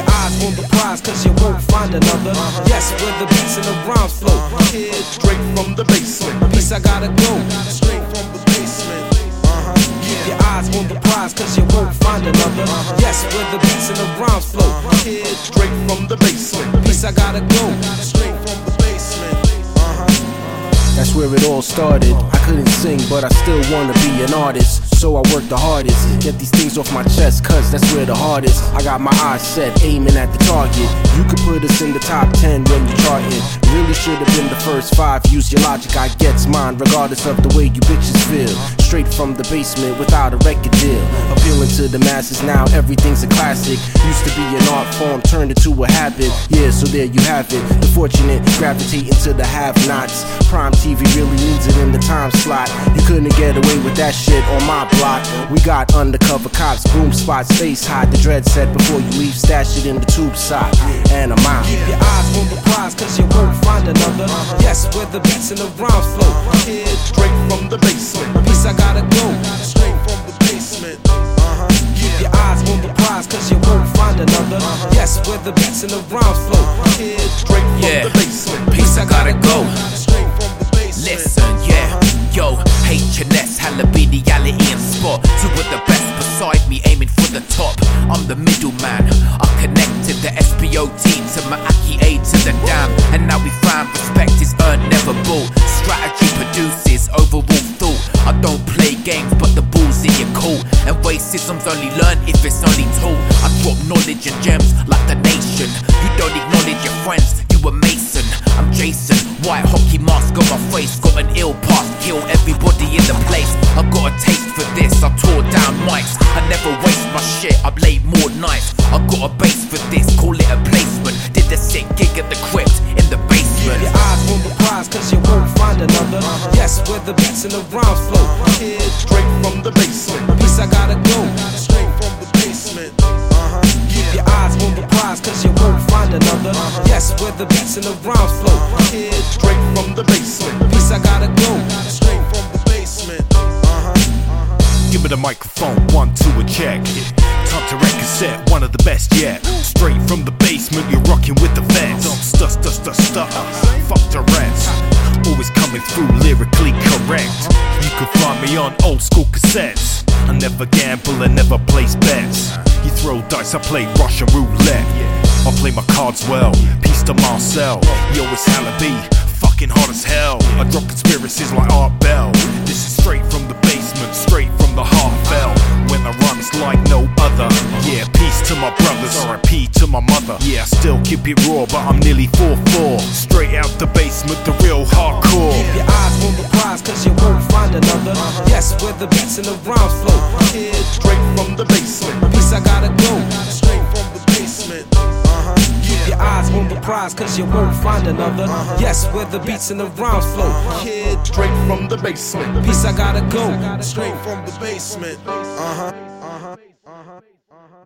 eyes on the prize, cause you won't find another. Yes, where the beats and the rhymes flow. Kid, straight from the basement. Peace, I gotta go. Straight from the basement. Uh-huh. Keep your eyes on the prize, cause you won't find another. Yes, where the beats and the rhymes flow. Kid, straight from the basement. Peace, I gotta go. Straight from the basement. Uh-huh. That's where it all started. I couldn't sing, but I still wanna be an artist. So I work the hardest. Get these things off my chest, cause that's where the heart is. I got my eyes set, aiming at the target. You could put us in the top 10 when you charting. Really should have been the first five. Use your logic, I gets mine, regardless of the way you bitches feel. Straight from the basement without a record deal. Appealing to the masses now, everything's a classic. Used to be an art form, turned into a habit. Yeah, so there you have it. The fortunate gravitating to the have nots. Prime TV really needs it in the time slot. You couldn't get away with that shit on my block. We got undercover cops, boom spots, face hot. The dread set before you leave, stash it in the tube sock. And I'm out. Keep your eyes on the prize, cause you won't find another. Yes, where the beats and the rhymes flow. Kid, straight from the basement. Peace, I gotta go. Straight from the basement. Uh-huh. Keep your eyes on the prize, cause you won't find another. Yes, where the beats and the rhymes flow. Kid, straight from Yeah. the basement. I'm the middleman. I connected the SPOT to my Aki A to the dam. And now we find respect is earned, never bought. Strategy produces overall thought. I don't play games, but the ball's in your court. And racism's only learned if it's only taught. I drop knowledge and gems like the nation. You don't acknowledge your friends, you a mason. I'm Jason, white hockey mask on my face. Got an ill past, kill everybody in the place. I've got a taste for this, I tore down mics. I never waste my shit, I laid nights. I got a base for this, call it a placement. Did the sick gig at the crypt in the basement. Your eyes on the prize, cause you won't find another. Yes, where the beats and the rhymes flow. Kid, straight from the basement. Peace, I gotta go. Straight from the basement. Uh-huh. Keep your eyes on the prize, cause you won't find another. Yes, where the beats and the rhymes flow. Kid, straight from the basement. Peace, I gotta go. Straight from the basement. Uh-huh. Give me the microphone, one, two, a check. Cassette, one of the best yet. Straight from the basement, you're rocking with the vets. Don't stuff, stuff, stuff. Fuck the rest. Always coming through lyrically correct. You can find me on old school cassettes. I never gamble and never place bets. You throw dice, I play Russian roulette. I play my cards well. Peace to Marcel. Yo, it's Halabi. Fucking hot as hell. I drop conspiracies like Art Bell. This is straight from the basement, straight from the heart brothers, RIP to my mother. Yeah, I still keep it raw, but I'm nearly 4-4. Straight out the basement, the real hardcore. Keep your eyes on the prize, cause you won't find another. Yes, where the beats and the rhymes flow. Kid, straight from the basement. Peace, I gotta go. Straight from the basement. Uh-huh. Keep your eyes on the prize, cause you won't find another. Yes, where the beats and the rhymes flow. Kid, straight from the basement. Peace, I gotta go. Straight from the basement. Uh-huh. Uh-huh. Uh-huh. Uh-huh.